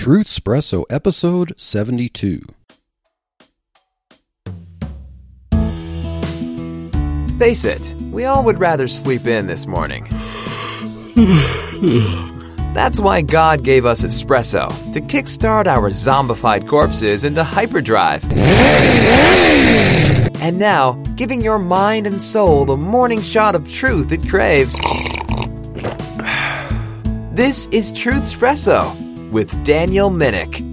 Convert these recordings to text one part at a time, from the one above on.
Truth Espresso, episode 72. Face it, we all would rather sleep in this morning. That's why God gave us espresso to kickstart our zombified corpses into hyperdrive. And now, giving your mind and soul the morning shot of truth it craves. This is Truth Espresso with Daniel Minnick.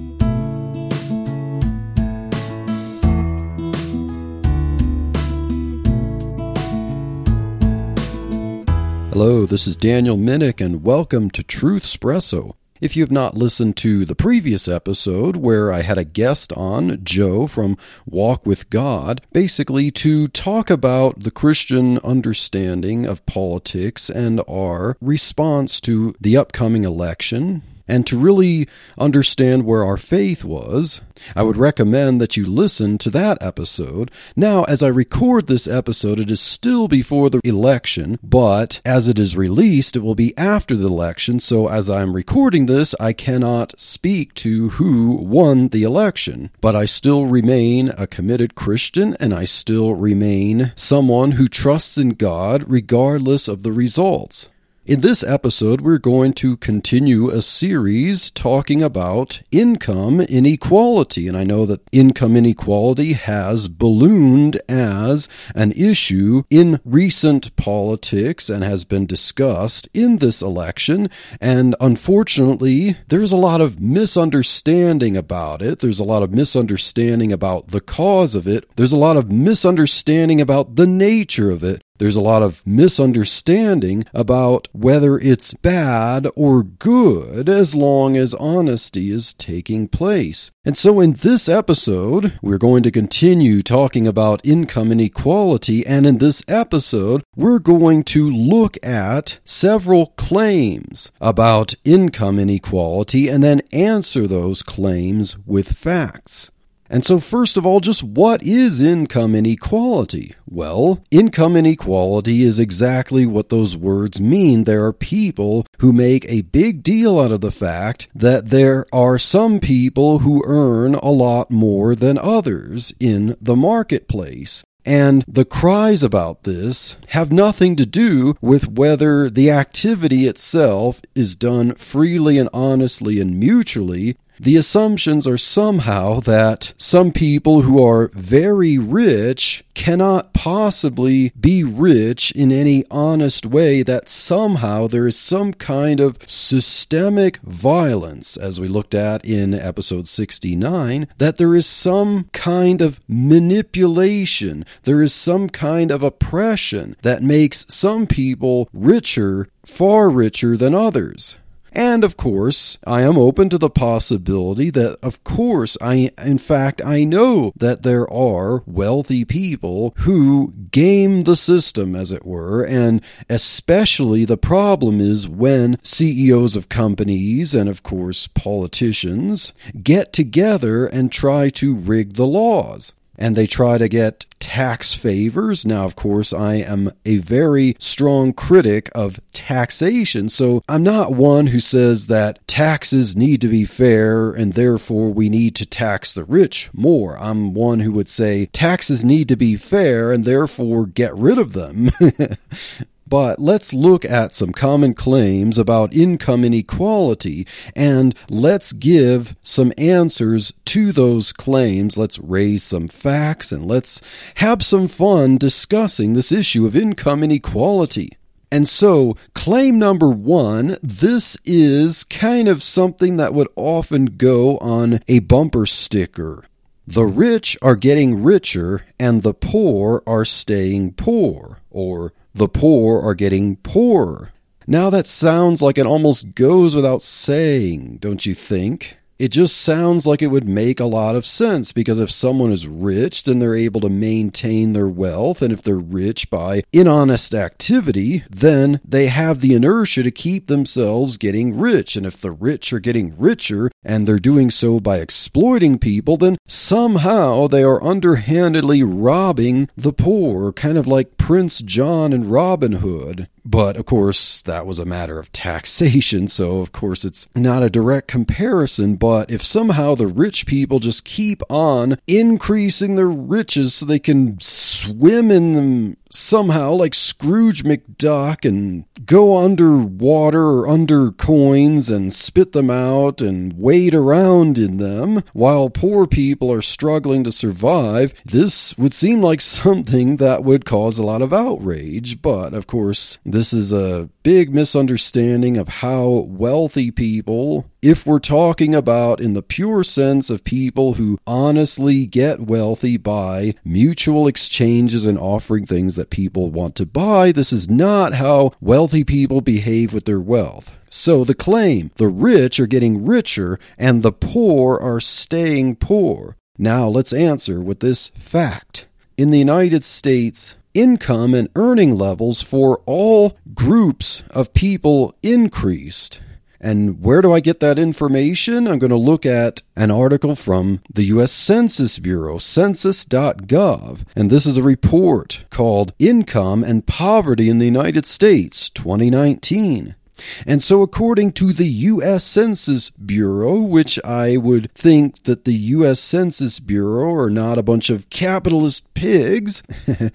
Hello, this is Daniel Minnick, and welcome to Truth Espresso. If you have not listened to the previous episode where I had a guest on, Joe from Walk with God, basically to talk about the Christian understanding of politics and our response to the upcoming election, and to really understand where our faith was, I would recommend that you listen to that episode. Now, as I record this episode, it is still before the election, but as it is released, it will be after the election. So, as I'm recording this, I cannot speak to who won the election, but I still remain a committed Christian and I still remain someone who trusts in God regardless of the results. In this episode, we're going to continue a series talking about income inequality. And I know that income inequality has ballooned as an issue in recent politics and has been discussed in this election. And unfortunately, there's a lot of misunderstanding about it. There's a lot of misunderstanding about the cause of it. There's a lot of misunderstanding about the nature of it. There's a lot of misunderstanding about whether it's bad or good as long as honesty is taking place. And so, in this episode, we're going to continue talking about income inequality. And in this episode, we're going to look at several claims about income inequality and then answer those claims with facts. And so, first of all, just what is income inequality? Well, income inequality is exactly what those words mean. There are people who make a big deal out of the fact that there are some people who earn a lot more than others in the marketplace. And the cries about this have nothing to do with whether the activity itself is done freely and honestly and mutually, the assumptions are somehow that some people who are very rich cannot possibly be rich in any honest way, that somehow there is some kind of systemic violence, as we looked at in episode 69, that there is some kind of manipulation, there is some kind of oppression that makes some people richer, far richer than others. And of course, I am open to the possibility that, of course, I, in fact, I know that there are wealthy people who game the system, as it were, and especially the problem is when CEOs of companies and, of course, politicians get together and try to rig the laws and they try to get tax favors. Now, of course, I am a very strong critic of taxation, so I'm not one who says that taxes need to be fair and therefore we need to tax the rich more. I'm one who would say taxes need to be fair and therefore get rid of them. But let's look at some common claims about income inequality and let's give some answers to those claims. Let's raise some facts and let's have some fun discussing this issue of income inequality. And so, claim number one this is kind of something that would often go on a bumper sticker. The rich are getting richer and the poor are staying poor, or the poor are getting poorer. Now that sounds like it almost goes without saying, don't you think? It just sounds like it would make a lot of sense because if someone is rich, then they're able to maintain their wealth. And if they're rich by inhonest activity, then they have the inertia to keep themselves getting rich. And if the rich are getting richer and they're doing so by exploiting people, then somehow they are underhandedly robbing the poor, kind of like Prince John and Robin Hood. But of course, that was a matter of taxation, so of course it's not a direct comparison. But if somehow the rich people just keep on increasing their riches so they can swim in them somehow, like Scrooge McDuck, and go underwater or under coins and spit them out and wade around in them, while poor people are struggling to survive, this would seem like something that would cause a lot of outrage. But of course, this is a big misunderstanding of how wealthy people, if we're talking about in the pure sense of people who honestly get wealthy by mutual exchanges and offering things that people want to buy, this is not how wealthy people behave with their wealth. So the claim the rich are getting richer and the poor are staying poor. Now let's answer with this fact. In the United States, income and earning levels for all groups of people increased. And where do I get that information? I'm going to look at an article from the U.S. Census Bureau, census.gov. And this is a report called Income and Poverty in the United States 2019. And so, according to the U.S. Census Bureau, which I would think that the U.S. Census Bureau are not a bunch of capitalist pigs,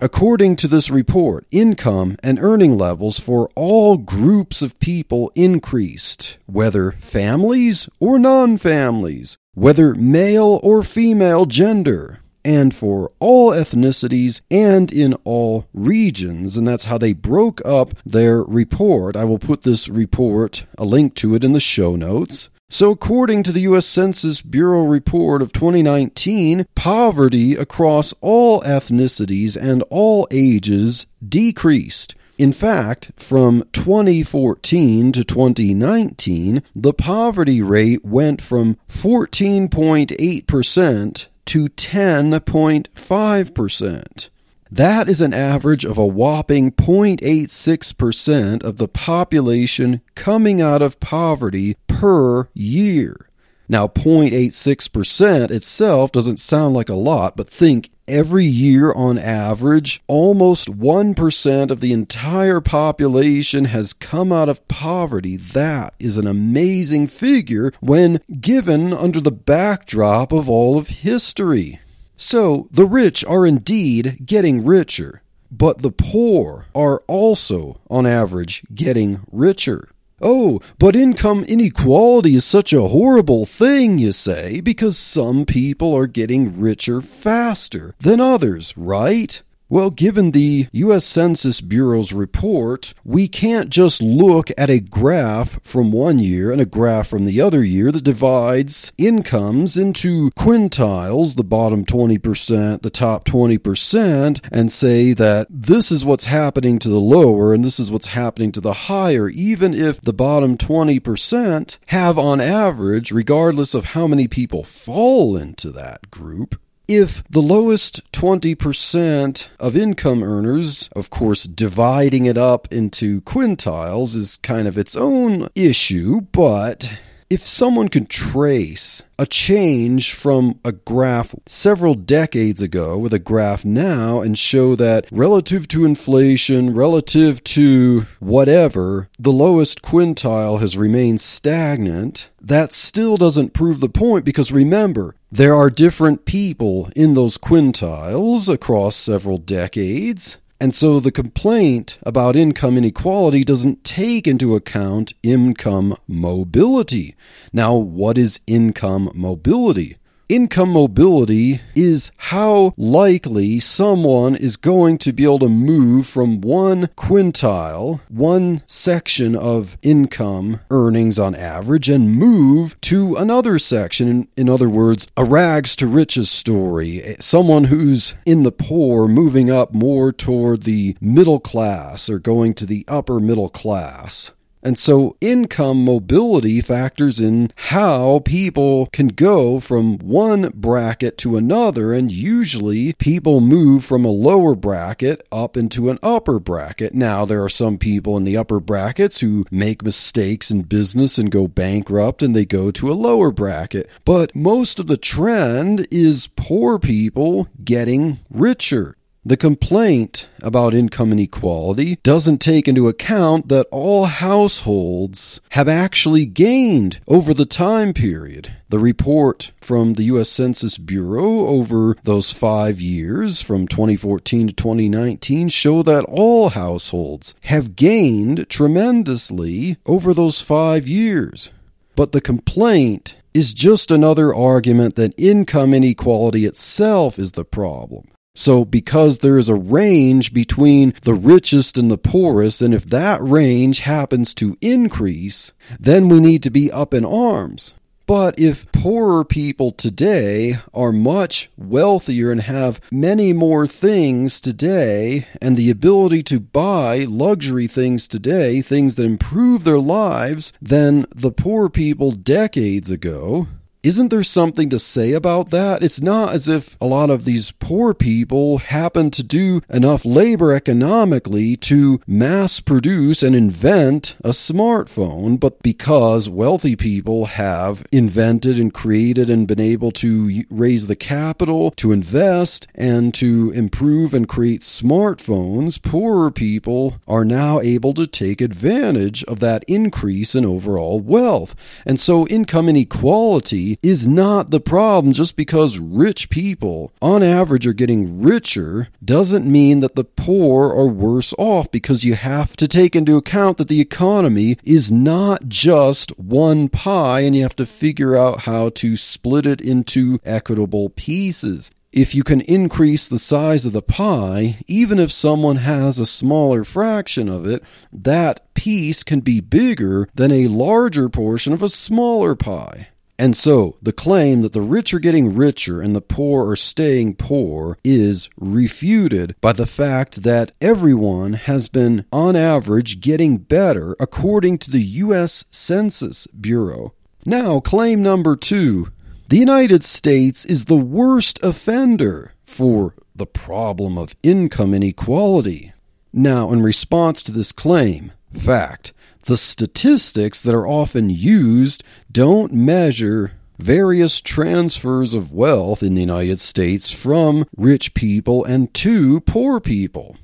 according to this report, income and earning levels for all groups of people increased, whether families or non families, whether male or female gender and for all ethnicities and in all regions. And that's how they broke up their report. I will put this report, a link to it, in the show notes. So, according to the U.S. Census Bureau report of 2019, poverty across all ethnicities and all ages decreased. In fact, from 2014 to 2019, the poverty rate went from 14.8% to 10.5%. That is an average of a whopping 0.86% of the population coming out of poverty per year. Now, 0.86% itself doesn't sound like a lot, but think every year on average, almost 1% of the entire population has come out of poverty. That is an amazing figure when given under the backdrop of all of history. So, the rich are indeed getting richer, but the poor are also, on average, getting richer. Oh, but income inequality is such a horrible thing, you say, because some people are getting richer faster than others, right? Well, given the U.S. Census Bureau's report, we can't just look at a graph from one year and a graph from the other year that divides incomes into quintiles, the bottom 20%, the top 20%, and say that this is what's happening to the lower and this is what's happening to the higher, even if the bottom 20% have on average, regardless of how many people fall into that group, if the lowest 20% of income earners, of course, dividing it up into quintiles is kind of its own issue, but if someone can trace a change from a graph several decades ago with a graph now and show that relative to inflation, relative to whatever, the lowest quintile has remained stagnant, that still doesn't prove the point because remember, there are different people in those quintiles across several decades. And so the complaint about income inequality doesn't take into account income mobility. Now, what is income mobility? Income mobility is how likely someone is going to be able to move from one quintile, one section of income earnings on average, and move to another section. In, in other words, a rags to riches story. Someone who's in the poor moving up more toward the middle class or going to the upper middle class. And so income mobility factors in how people can go from one bracket to another. And usually people move from a lower bracket up into an upper bracket. Now, there are some people in the upper brackets who make mistakes in business and go bankrupt and they go to a lower bracket. But most of the trend is poor people getting richer. The complaint about income inequality doesn't take into account that all households have actually gained over the time period. The report from the U.S. Census Bureau over those five years, from 2014 to 2019, show that all households have gained tremendously over those five years. But the complaint is just another argument that income inequality itself is the problem. So, because there is a range between the richest and the poorest, and if that range happens to increase, then we need to be up in arms. But if poorer people today are much wealthier and have many more things today, and the ability to buy luxury things today, things that improve their lives, than the poor people decades ago, isn't there something to say about that? It's not as if a lot of these poor people happen to do enough labor economically to mass produce and invent a smartphone, but because wealthy people have invented and created and been able to raise the capital to invest and to improve and create smartphones, poorer people are now able to take advantage of that increase in overall wealth. And so income inequality is not the problem. Just because rich people, on average, are getting richer doesn't mean that the poor are worse off because you have to take into account that the economy is not just one pie and you have to figure out how to split it into equitable pieces if you can increase the size of the pie, even if someone has a smaller fraction of it, that piece can be bigger than a larger portion of a smaller pie. And so, the claim that the rich are getting richer and the poor are staying poor is refuted by the fact that everyone has been, on average, getting better according to the U.S. Census Bureau. Now, claim number two the United States is the worst offender for the problem of income inequality. Now, in response to this claim, fact, the statistics that are often used don't measure various transfers of wealth in the United States from rich people and to poor people.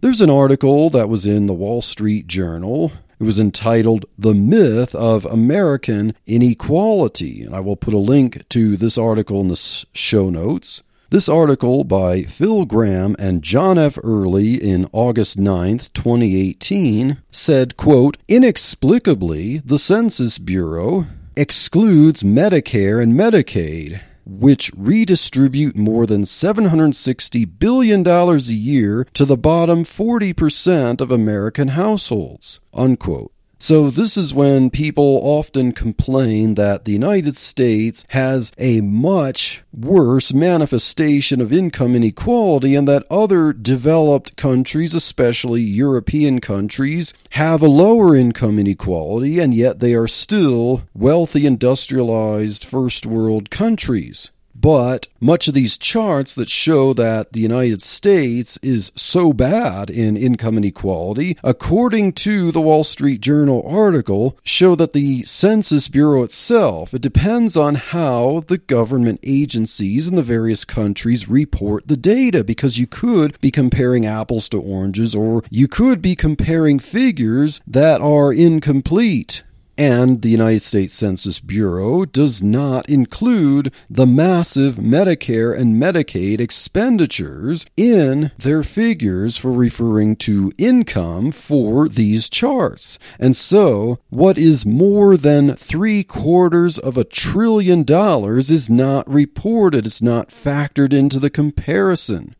There's an article that was in the Wall Street Journal. It was entitled The Myth of American Inequality. And I will put a link to this article in the show notes. This article by Phil Gramm and John F. Early in August 9, 2018 said, quote, Inexplicably, the Census Bureau excludes Medicare and Medicaid, which redistribute more than $760 billion a year to the bottom 40% of American households, unquote. So, this is when people often complain that the United States has a much worse manifestation of income inequality and that other developed countries, especially European countries, have a lower income inequality and yet they are still wealthy, industrialized first world countries. But much of these charts that show that the United States is so bad in income inequality, according to the Wall Street Journal article, show that the Census Bureau itself, it depends on how the government agencies in the various countries report the data because you could be comparing apples to oranges or you could be comparing figures that are incomplete. And the United States Census Bureau does not include the massive Medicare and Medicaid expenditures in their figures for referring to income for these charts. And so, what is more than three quarters of a trillion dollars is not reported, it's not factored into the comparison.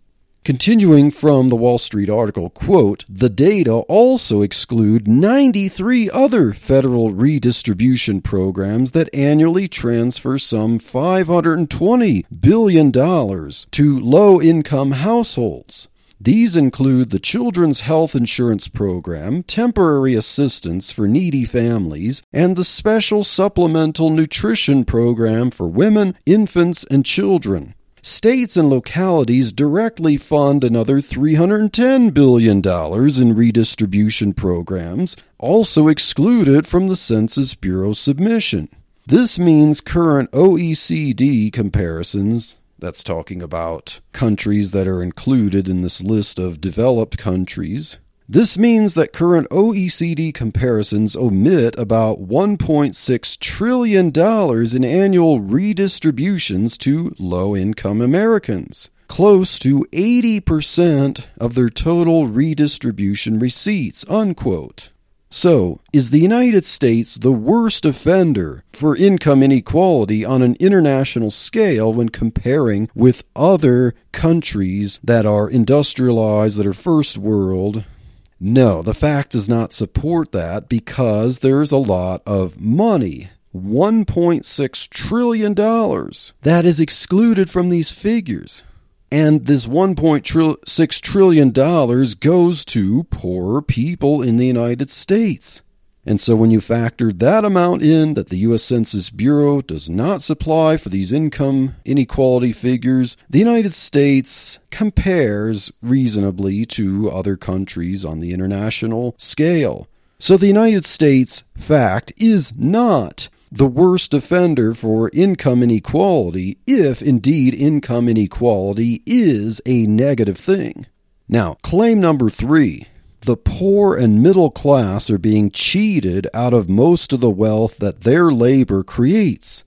Continuing from the Wall Street article, quote, the data also exclude 93 other federal redistribution programs that annually transfer some $520 billion to low income households. These include the Children's Health Insurance Program, temporary assistance for needy families, and the Special Supplemental Nutrition Program for women, infants, and children. States and localities directly fund another $310 billion in redistribution programs, also excluded from the Census Bureau submission. This means current OECD comparisons That's talking about countries that are included in this list of developed countries. This means that current OECD comparisons omit about $1.6 trillion in annual redistributions to low income Americans, close to 80% of their total redistribution receipts. Unquote. So, is the United States the worst offender for income inequality on an international scale when comparing with other countries that are industrialized, that are first world, no, the fact does not support that because there's a lot of money. $1.6 trillion. That is excluded from these figures. And this $1.6 trillion goes to poor people in the United States. And so when you factor that amount in that the U.S. Census Bureau does not supply for these income inequality figures, the United States compares reasonably to other countries on the international scale. So the United States, fact, is not the worst offender for income inequality if indeed income inequality is a negative thing. Now, claim number three the poor and middle class are being cheated out of most of the wealth that their labor creates.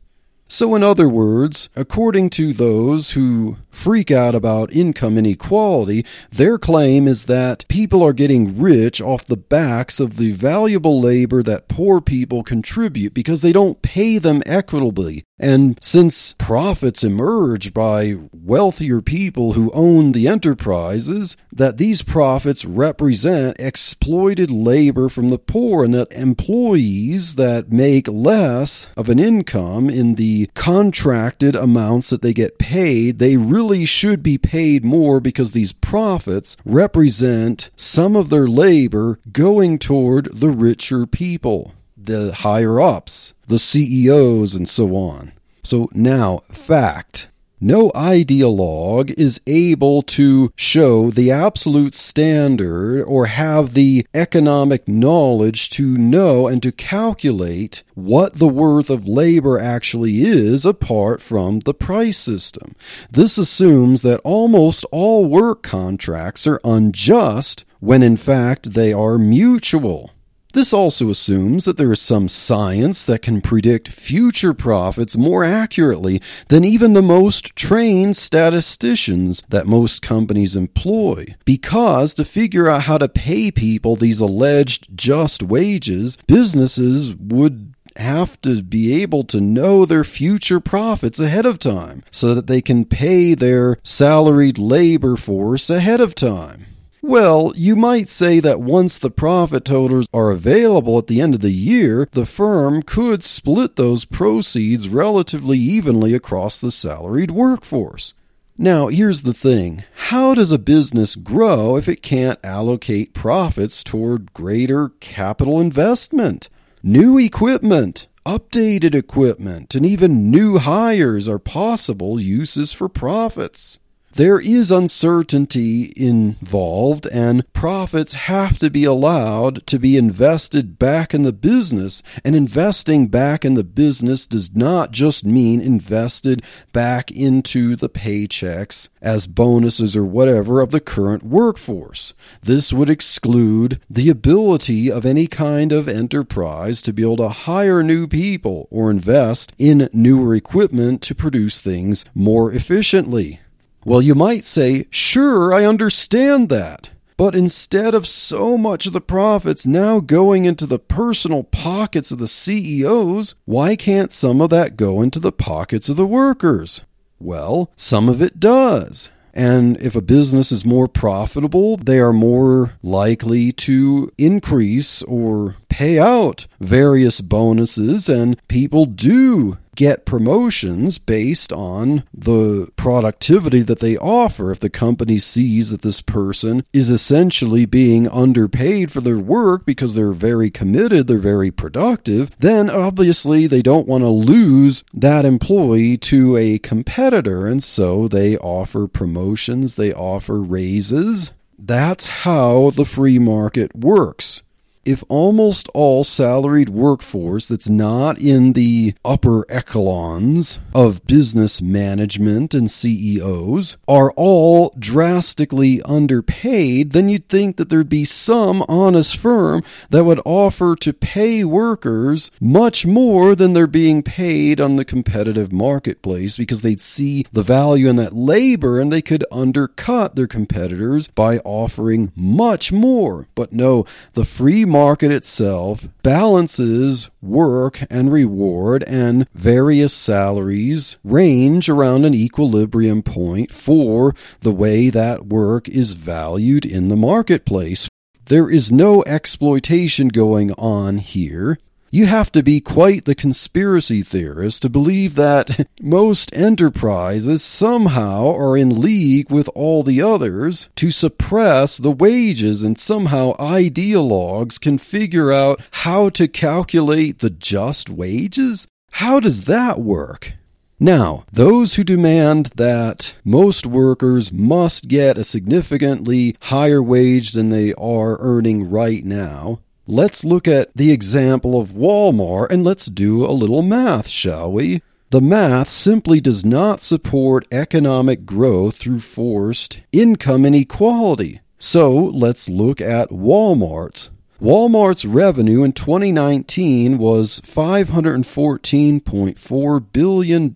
So, in other words, according to those who freak out about income inequality, their claim is that people are getting rich off the backs of the valuable labor that poor people contribute because they don't pay them equitably. And since profits emerge by wealthier people who own the enterprises, that these profits represent exploited labor from the poor, and that employees that make less of an income in the contracted amounts that they get paid, they really should be paid more because these profits represent some of their labor going toward the richer people the higher ups, the CEOs, and so on. So now, fact. No ideologue is able to show the absolute standard or have the economic knowledge to know and to calculate what the worth of labor actually is apart from the price system. This assumes that almost all work contracts are unjust when in fact they are mutual. This also assumes that there is some science that can predict future profits more accurately than even the most trained statisticians that most companies employ. Because to figure out how to pay people these alleged just wages, businesses would have to be able to know their future profits ahead of time so that they can pay their salaried labor force ahead of time. Well, you might say that once the profit totals are available at the end of the year, the firm could split those proceeds relatively evenly across the salaried workforce. Now, here's the thing how does a business grow if it can't allocate profits toward greater capital investment? New equipment, updated equipment, and even new hires are possible uses for profits there is uncertainty involved, and profits have to be allowed to be invested back in the business. And investing back in the business does not just mean invested back into the paychecks as bonuses or whatever of the current workforce. This would exclude the ability of any kind of enterprise to be able to hire new people or invest in newer equipment to produce things more efficiently. Well, you might say, sure, I understand that. But instead of so much of the profits now going into the personal pockets of the CEOs, why can't some of that go into the pockets of the workers? Well, some of it does. And if a business is more profitable, they are more likely to increase or pay out various bonuses, and people do get promotions based on the productivity that they offer. If the company sees that this person is essentially being underpaid for their work because they're very committed, they're very productive, then obviously they don't want to lose that employee to a competitor. And so they offer promotions, they offer raises. That's how the free market works. If almost all salaried workforce that's not in the upper echelons of business management and CEOs are all drastically underpaid, then you'd think that there'd be some honest firm that would offer to pay workers much more than they're being paid on the competitive marketplace because they'd see the value in that labor and they could undercut their competitors by offering much more. But no, the free market itself balances work and reward, and various salaries range around an equilibrium point for the way that work is valued in the marketplace. There is no exploitation going on here. You have to be quite the conspiracy theorist to believe that most enterprises somehow are in league with all the others to suppress the wages, and somehow ideologues can figure out how to calculate the just wages? How does that work? Now, those who demand that most workers must get a significantly higher wage than they are earning right now Let's look at the example of Walmart and let's do a little math, shall we? The math simply does not support economic growth through forced income inequality. So let's look at Walmart. Walmart's revenue in 2019 was $514.4 billion,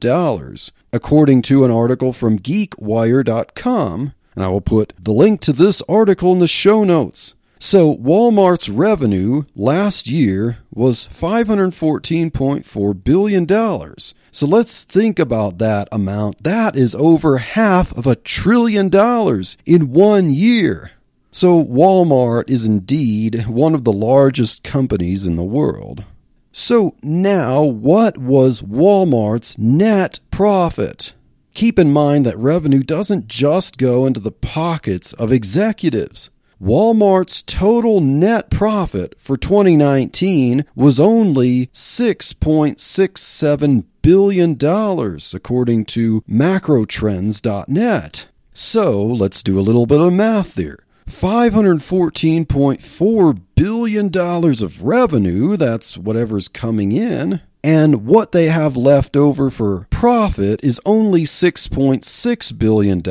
according to an article from GeekWire.com. And I will put the link to this article in the show notes. So Walmart's revenue last year was $514.4 billion. So let's think about that amount. That is over half of a trillion dollars in one year. So Walmart is indeed one of the largest companies in the world. So now, what was Walmart's net profit? Keep in mind that revenue doesn't just go into the pockets of executives. Walmart's total net profit for 2019 was only $6.67 billion, according to macrotrends.net. So let's do a little bit of math there. $514.4 billion of revenue, that's whatever's coming in, and what they have left over for profit is only $6.6 billion.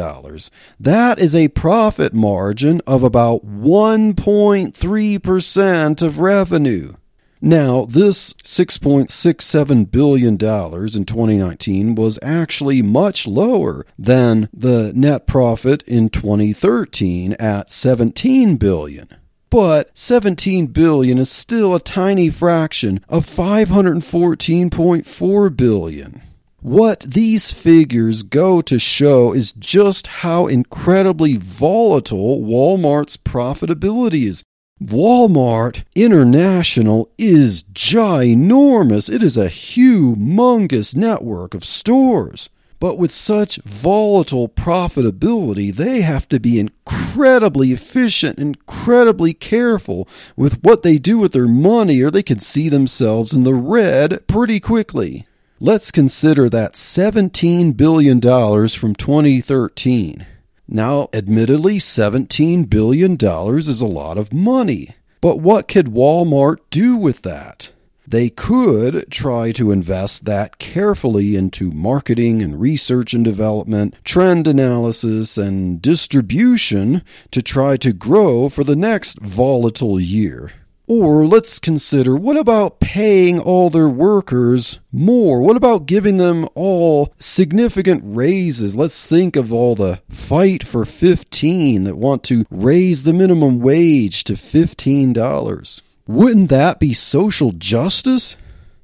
That is a profit margin of about 1.3% of revenue. Now, this $6.67 billion in 2019 was actually much lower than the net profit in 2013 at $17 billion but 17 billion is still a tiny fraction of 514.4 billion. What these figures go to show is just how incredibly volatile Walmart's profitability is. Walmart International is ginormous. It is a humongous network of stores. But with such volatile profitability, they have to be incredibly efficient, incredibly careful with what they do with their money, or they could see themselves in the red pretty quickly. Let's consider that $17 billion from 2013. Now, admittedly, $17 billion is a lot of money. But what could Walmart do with that? They could try to invest that carefully into marketing and research and development, trend analysis, and distribution to try to grow for the next volatile year. Or let's consider what about paying all their workers more? What about giving them all significant raises? Let's think of all the fight for 15 that want to raise the minimum wage to $15. Wouldn't that be social justice?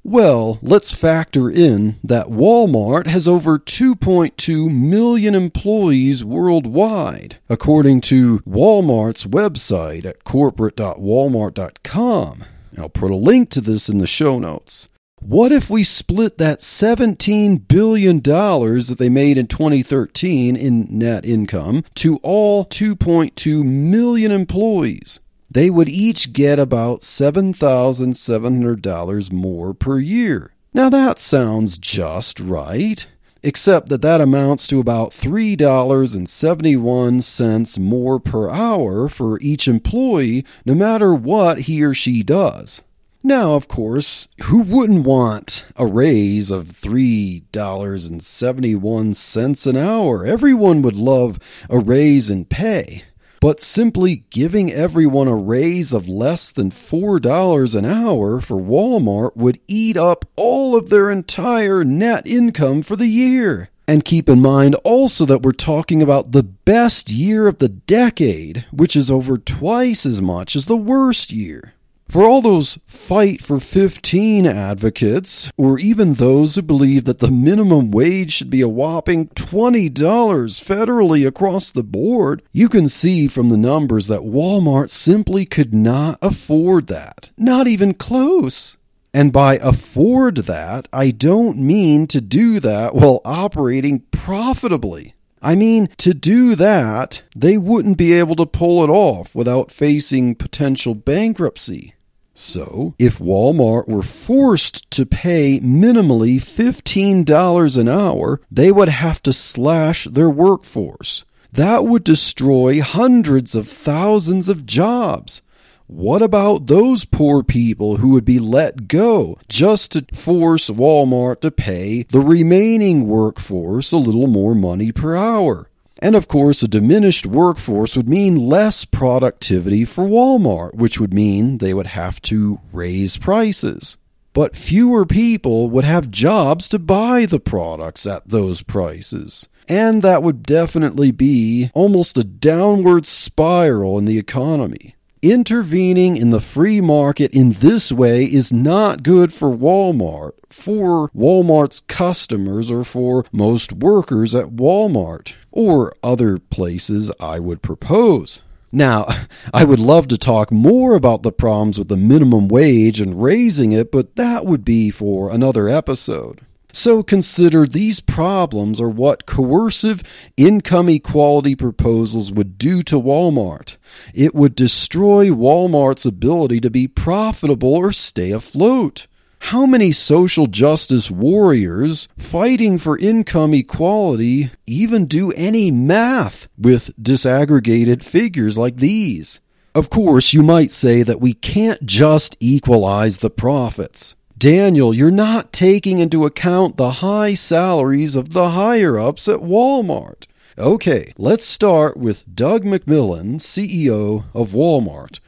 Well, let's factor in that Walmart has over 2.2 million employees worldwide, according to Walmart's website at corporate.walmart.com. I'll put a link to this in the show notes. What if we split that $17 billion that they made in 2013 in net income to all 2.2 million employees? They would each get about $7,700 more per year. Now that sounds just right. except that that amounts to about $3.71 more per hour for each employee, no matter what he or she does. Now, of course, who wouldn't want a raise of $3.71 an hour? Everyone would love a raise in pay. But simply giving everyone a raise of less than $4 an hour for Walmart would eat up all of their entire net income for the year. And keep in mind also that we're talking about the best year of the decade, which is over twice as much as the worst year. For all those fight for 15 advocates, or even those who believe that the minimum wage should be a whopping $20 federally across the board, you can see from the numbers that Walmart simply could not afford that. Not even close. And by afford that, I don't mean to do that while operating profitably. I mean, to do that, they wouldn't be able to pull it off without facing potential bankruptcy. So, if Walmart were forced to pay minimally $15 an hour, they would have to slash their workforce. That would destroy hundreds of thousands of jobs. What about those poor people who would be let go just to force Walmart to pay the remaining workforce a little more money per hour? And of course, a diminished workforce would mean less productivity for Walmart, which would mean they would have to raise prices. But fewer people would have jobs to buy the products at those prices. And that would definitely be almost a downward spiral in the economy. Intervening in the free market in this way is not good for Walmart, for Walmart's customers, or for most workers at Walmart, or other places I would propose. Now, I would love to talk more about the problems with the minimum wage and raising it, but that would be for another episode. So consider these problems are what coercive income equality proposals would do to Walmart. It would destroy Walmart's ability to be profitable or stay afloat. How many social justice warriors fighting for income equality even do any math with disaggregated figures like these? Of course, you might say that we can't just equalize the profits. Daniel, you're not taking into account the high salaries of the higher ups at Walmart. Okay, let's start with Doug McMillon, CEO of Walmart.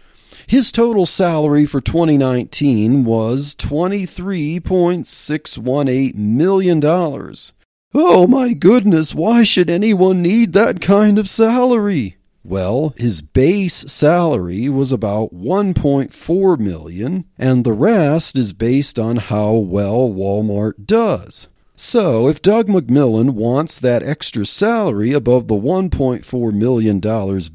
His total salary for 2019 was $23.618 million. Oh my goodness, why should anyone need that kind of salary? Well, his base salary was about 1.4 million and the rest is based on how well Walmart does. So, if Doug McMillon wants that extra salary above the $1.4 million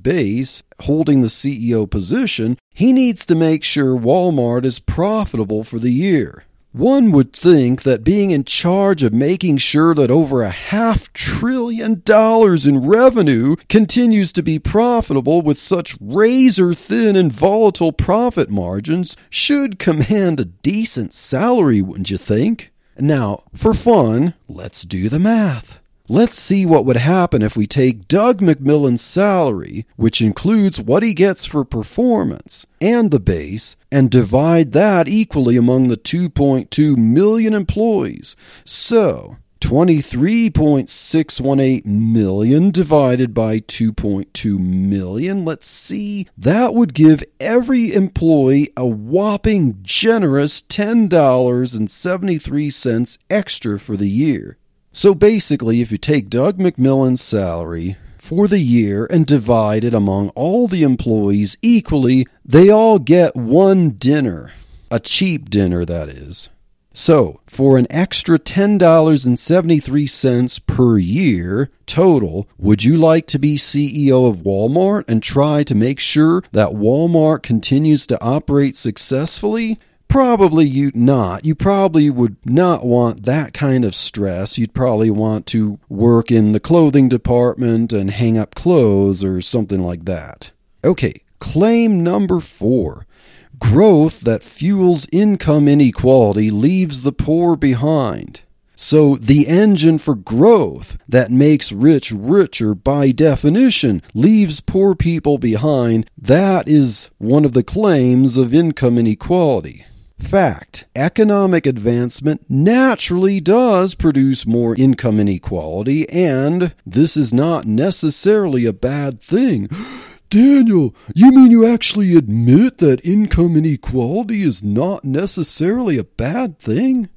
base holding the CEO position, he needs to make sure Walmart is profitable for the year. One would think that being in charge of making sure that over a half trillion dollars in revenue continues to be profitable with such razor thin and volatile profit margins should command a decent salary, wouldn't you think? Now, for fun, let's do the math. Let's see what would happen if we take Doug McMillon's salary, which includes what he gets for performance, and the base, and divide that equally among the 2.2 million employees. So, 23.618 million divided by 2.2 million. Let's see. That would give every employee a whopping generous $10.73 extra for the year. So basically, if you take Doug McMillon's salary for the year and divide it among all the employees equally, they all get one dinner. A cheap dinner, that is. So, for an extra $10.73 per year total, would you like to be CEO of Walmart and try to make sure that Walmart continues to operate successfully? Probably you not. You probably would not want that kind of stress. You'd probably want to work in the clothing department and hang up clothes or something like that. Okay, claim number four. Growth that fuels income inequality leaves the poor behind. So the engine for growth that makes rich richer by definition leaves poor people behind, that is one of the claims of income inequality. Fact, economic advancement naturally does produce more income inequality, and this is not necessarily a bad thing. Daniel, you mean you actually admit that income inequality is not necessarily a bad thing?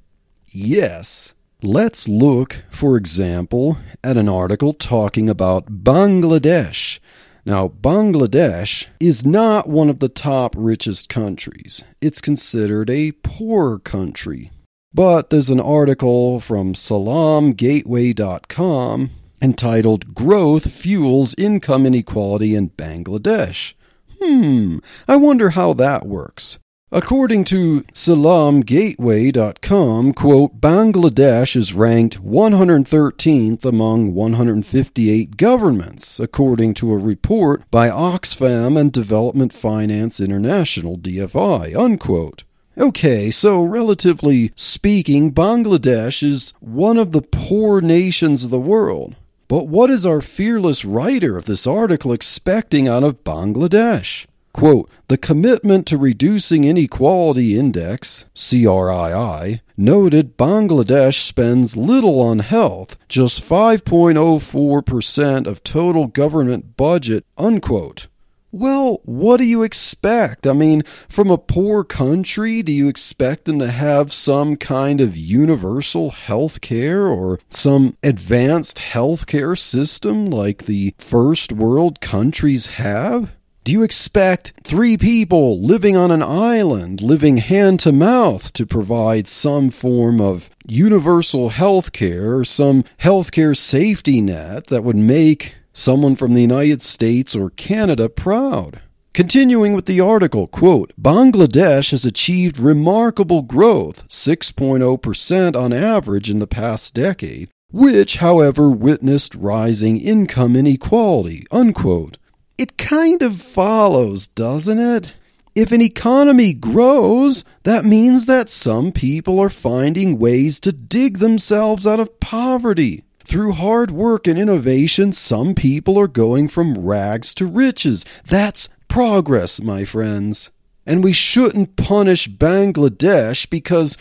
Yes. Let's look, for example, at an article talking about Bangladesh. Now, Bangladesh is not one of the top richest countries. It's considered a poor country. But there's an article from SalaamGateway.com entitled Growth Fuels Income Inequality in Bangladesh. Hmm, I wonder how that works. According to SalaamGateway.com, quote, Bangladesh is ranked 113th among 158 governments, according to a report by Oxfam and Development Finance International, DFI, unquote. Okay, so relatively speaking, Bangladesh is one of the poor nations of the world. But what is our fearless writer of this article expecting out of Bangladesh? Quote, the Commitment to Reducing Inequality Index, CRII, noted Bangladesh spends little on health, just 5.04% of total government budget, unquote. Well, what do you expect? I mean, from a poor country, do you expect them to have some kind of universal health care or some advanced health care system like the first world countries have? Do you expect three people living on an island, living hand to mouth, to provide some form of universal health care or some health care safety net that would make someone from the United States or Canada proud? Continuing with the article, quote, Bangladesh has achieved remarkable growth, 6.0% on average in the past decade, which, however, witnessed rising income inequality, unquote. It kind of follows, doesn't it? If an economy grows, that means that some people are finding ways to dig themselves out of poverty. Through hard work and innovation, some people are going from rags to riches. That's progress, my friends. And we shouldn't punish Bangladesh because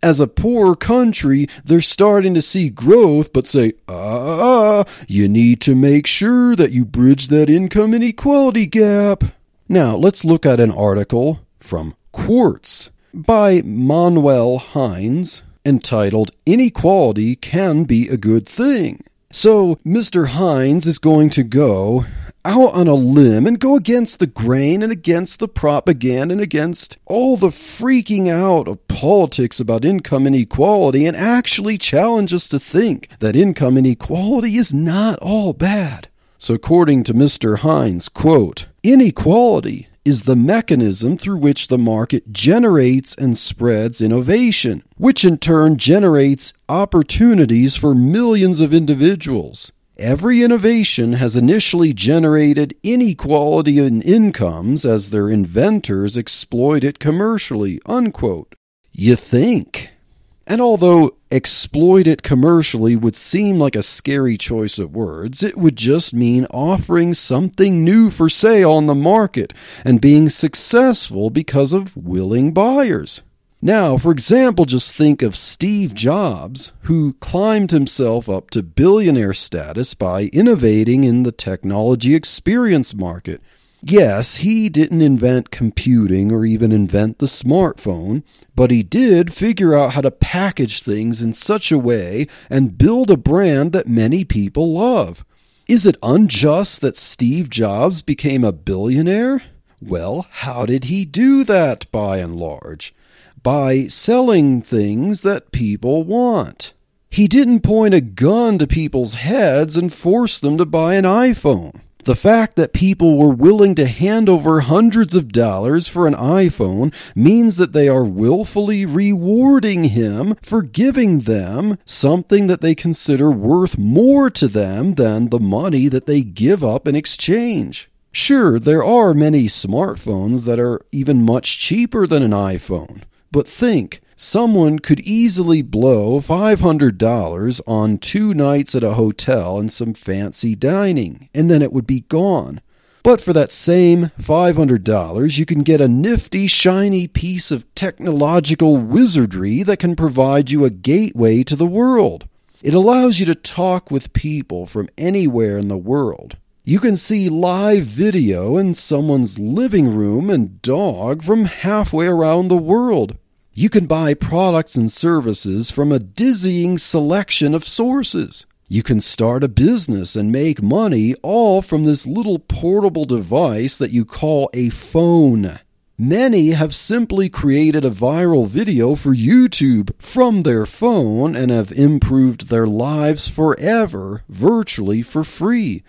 as a poor country, they're starting to see growth, but say, ah, you need to make sure that you bridge that income inequality gap. Now, let's look at an article from Quartz by Manuel Hinds entitled Inequality Can Be a Good Thing. So, Mr. Hinds is going to go out on a limb and go against the grain and against the propaganda and against all the freaking out of politics about income inequality and actually challenge us to think that income inequality is not all bad. So according to Mr. Hinds, quote, inequality is the mechanism through which the market generates and spreads innovation, which in turn generates opportunities for millions of individuals. Every innovation has initially generated inequality in incomes as their inventors exploit it commercially. Unquote. You think. And although exploit it commercially would seem like a scary choice of words, it would just mean offering something new for sale on the market and being successful because of willing buyers. Now, for example, just think of Steve Jobs, who climbed himself up to billionaire status by innovating in the technology experience market. Yes, he didn't invent computing or even invent the smartphone, but he did figure out how to package things in such a way and build a brand that many people love. Is it unjust that Steve Jobs became a billionaire? Well, how did he do that by and large? by selling things that people want. He didn't point a gun to people's heads and force them to buy an iPhone. The fact that people were willing to hand over hundreds of dollars for an iPhone means that they are willfully rewarding him for giving them something that they consider worth more to them than the money that they give up in exchange. Sure, there are many smartphones that are even much cheaper than an iPhone. But think someone could easily blow $500 on two nights at a hotel and some fancy dining, and then it would be gone. But for that same $500, you can get a nifty, shiny piece of technological wizardry that can provide you a gateway to the world. It allows you to talk with people from anywhere in the world. You can see live video in someone's living room and dog from halfway around the world. You can buy products and services from a dizzying selection of sources. You can start a business and make money all from this little portable device that you call a phone. Many have simply created a viral video for YouTube from their phone and have improved their lives forever virtually for free.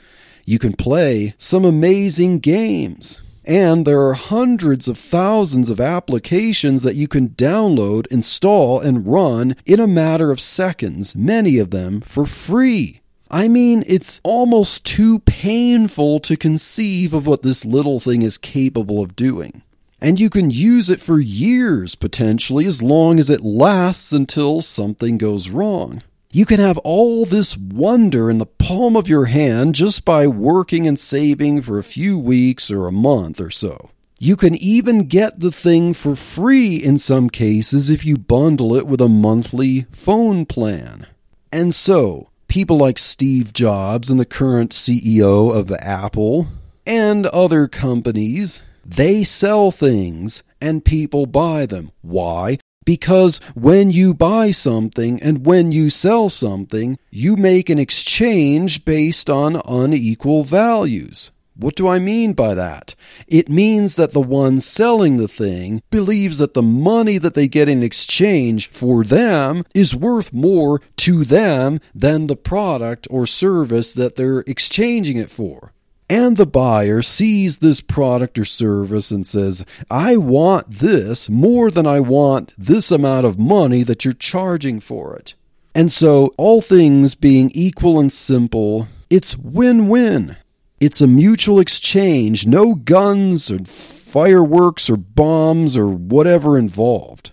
You can play some amazing games. And there are hundreds of thousands of applications that you can download, install, and run in a matter of seconds, many of them for free. I mean, it's almost too painful to conceive of what this little thing is capable of doing. And you can use it for years, potentially, as long as it lasts until something goes wrong. You can have all this wonder in the palm of your hand just by working and saving for a few weeks or a month or so. You can even get the thing for free in some cases if you bundle it with a monthly phone plan. And so, people like Steve Jobs and the current CEO of Apple and other companies, they sell things and people buy them. Why? Because when you buy something and when you sell something, you make an exchange based on unequal values. What do I mean by that? It means that the one selling the thing believes that the money that they get in exchange for them is worth more to them than the product or service that they're exchanging it for and the buyer sees this product or service and says, I want this more than I want this amount of money that you're charging for it. And so, all things being equal and simple, it's win win. It's a mutual exchange, no guns or fireworks or bombs or whatever involved.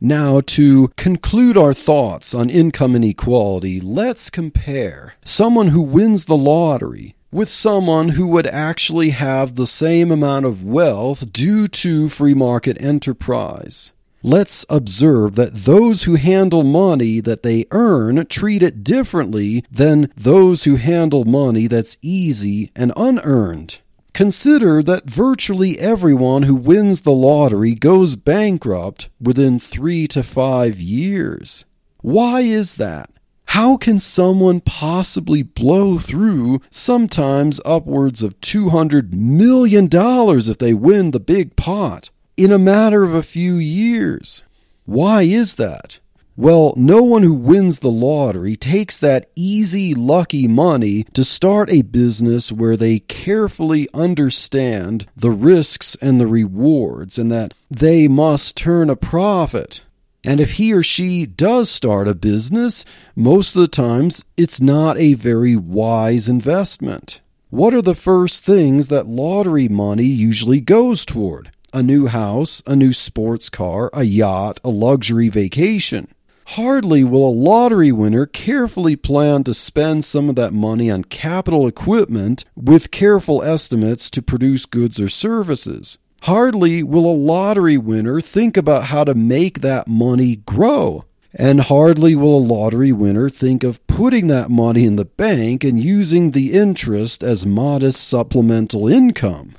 Now, to conclude our thoughts on income inequality, let's compare someone who wins the lottery with someone who would actually have the same amount of wealth due to free market enterprise. Let's observe that those who handle money that they earn treat it differently than those who handle money that's easy and unearned. Consider that virtually everyone who wins the lottery goes bankrupt within three to five years. Why is that? How can someone possibly blow through sometimes upwards of $200 million if they win the big pot in a matter of a few years? Why is that? Well, no one who wins the lottery takes that easy, lucky money to start a business where they carefully understand the risks and the rewards and that they must turn a profit. And if he or she does start a business, most of the times it's not a very wise investment. What are the first things that lottery money usually goes toward? A new house, a new sports car, a yacht, a luxury vacation. Hardly will a lottery winner carefully plan to spend some of that money on capital equipment with careful estimates to produce goods or services. Hardly will a lottery winner think about how to make that money grow. And hardly will a lottery winner think of putting that money in the bank and using the interest as modest supplemental income.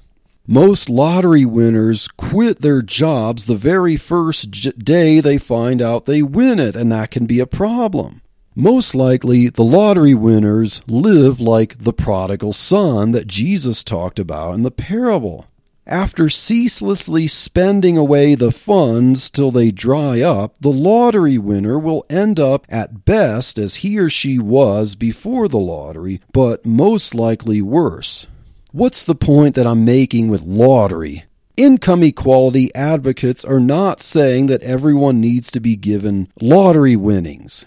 Most lottery winners quit their jobs the very first j- day they find out they win it, and that can be a problem. Most likely, the lottery winners live like the prodigal son that Jesus talked about in the parable after ceaselessly spending away the funds till they dry up, the lottery winner will end up at best as he or she was before the lottery, but most likely worse. What's the point that I'm making with lottery? Income equality advocates are not saying that everyone needs to be given lottery winnings.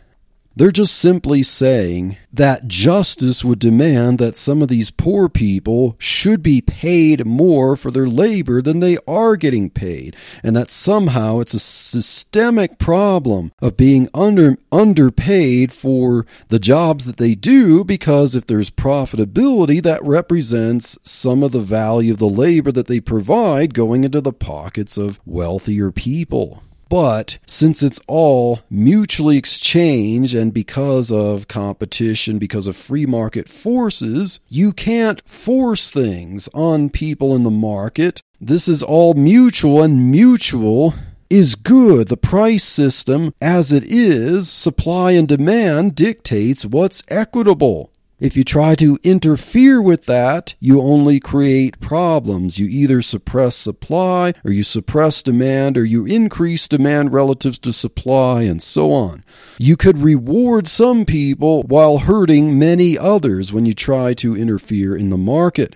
They're just simply saying that justice would demand that some of these poor people should be paid more for their labor than they are getting paid, and that somehow it's a systemic problem of being under underpaid for the jobs that they do because if there's profitability that represents some of the value of the labor that they provide going into the pockets of wealthier people. But since it's all mutually exchanged and because of competition, because of free market forces, you can't force things on people in the market. This is all mutual and mutual is good. The price system, as it is, supply and demand dictates what's equitable. If you try to interfere with that, you only create problems. You either suppress supply, or you suppress demand, or you increase demand relative to supply, and so on. You could reward some people while hurting many others when you try to interfere in the market.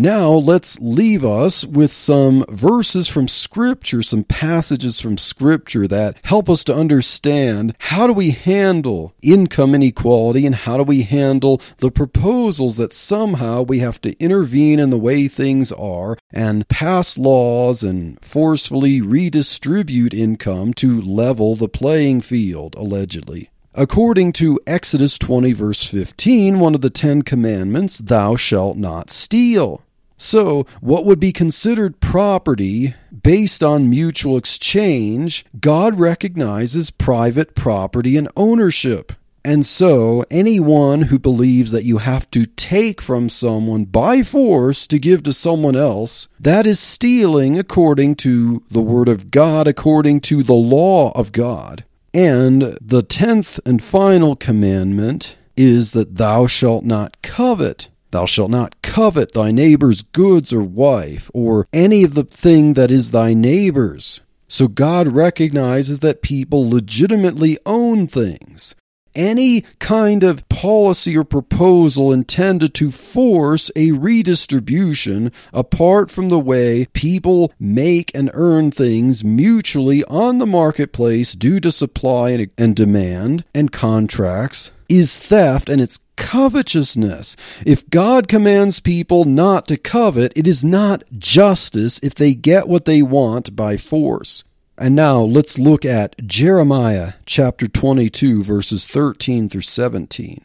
Now, let's leave us with some verses from Scripture, some passages from Scripture that help us to understand how do we handle income inequality and how do we handle the proposals that somehow we have to intervene in the way things are and pass laws and forcefully redistribute income to level the playing field, allegedly. According to Exodus 20, verse 15, one of the Ten Commandments, thou shalt not steal. So, what would be considered property based on mutual exchange, God recognizes private property and ownership. And so, anyone who believes that you have to take from someone by force to give to someone else, that is stealing according to the Word of God, according to the law of God. And the tenth and final commandment is that thou shalt not covet. Thou shalt not covet thy neighbor's goods or wife, or any of the thing that is thy neighbor's. So God recognizes that people legitimately own things. Any kind of policy or proposal intended to force a redistribution apart from the way people make and earn things mutually on the marketplace due to supply and demand and contracts is theft and it's covetousness. If God commands people not to covet, it is not justice if they get what they want by force. And now let's look at Jeremiah chapter 22, verses 13 through 17.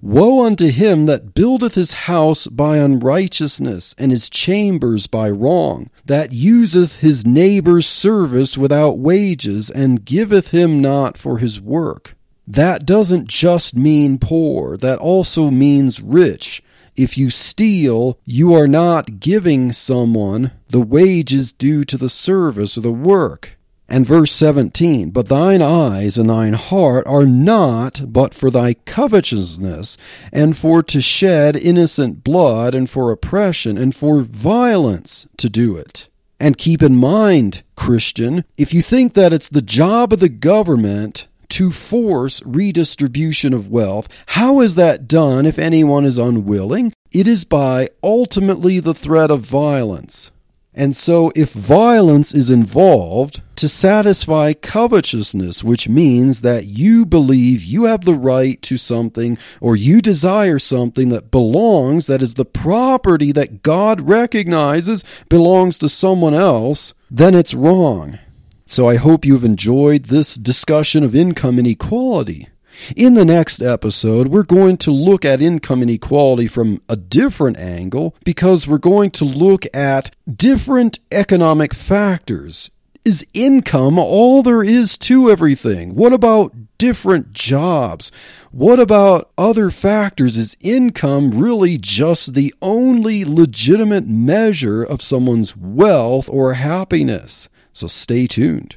Woe unto him that buildeth his house by unrighteousness, and his chambers by wrong, that useth his neighbor's service without wages, and giveth him not for his work that doesn't just mean poor, that also means rich. If you steal, you are not giving someone the wages due to the service or the work. And verse 17, But thine eyes and thine heart are not but for thy covetousness, and for to shed innocent blood, and for oppression, and for violence to do it. And keep in mind, Christian, if you think that it's the job of the government to force redistribution of wealth. How is that done if anyone is unwilling? It is by ultimately the threat of violence. And so, if violence is involved to satisfy covetousness, which means that you believe you have the right to something or you desire something that belongs, that is the property that God recognizes belongs to someone else, then it's wrong. So I hope you've enjoyed this discussion of income inequality. In the next episode, we're going to look at income inequality from a different angle because we're going to look at different economic factors. Is income all there is to everything? What about different jobs? What about other factors? Is income really just the only legitimate measure of someone's wealth or happiness? So stay tuned.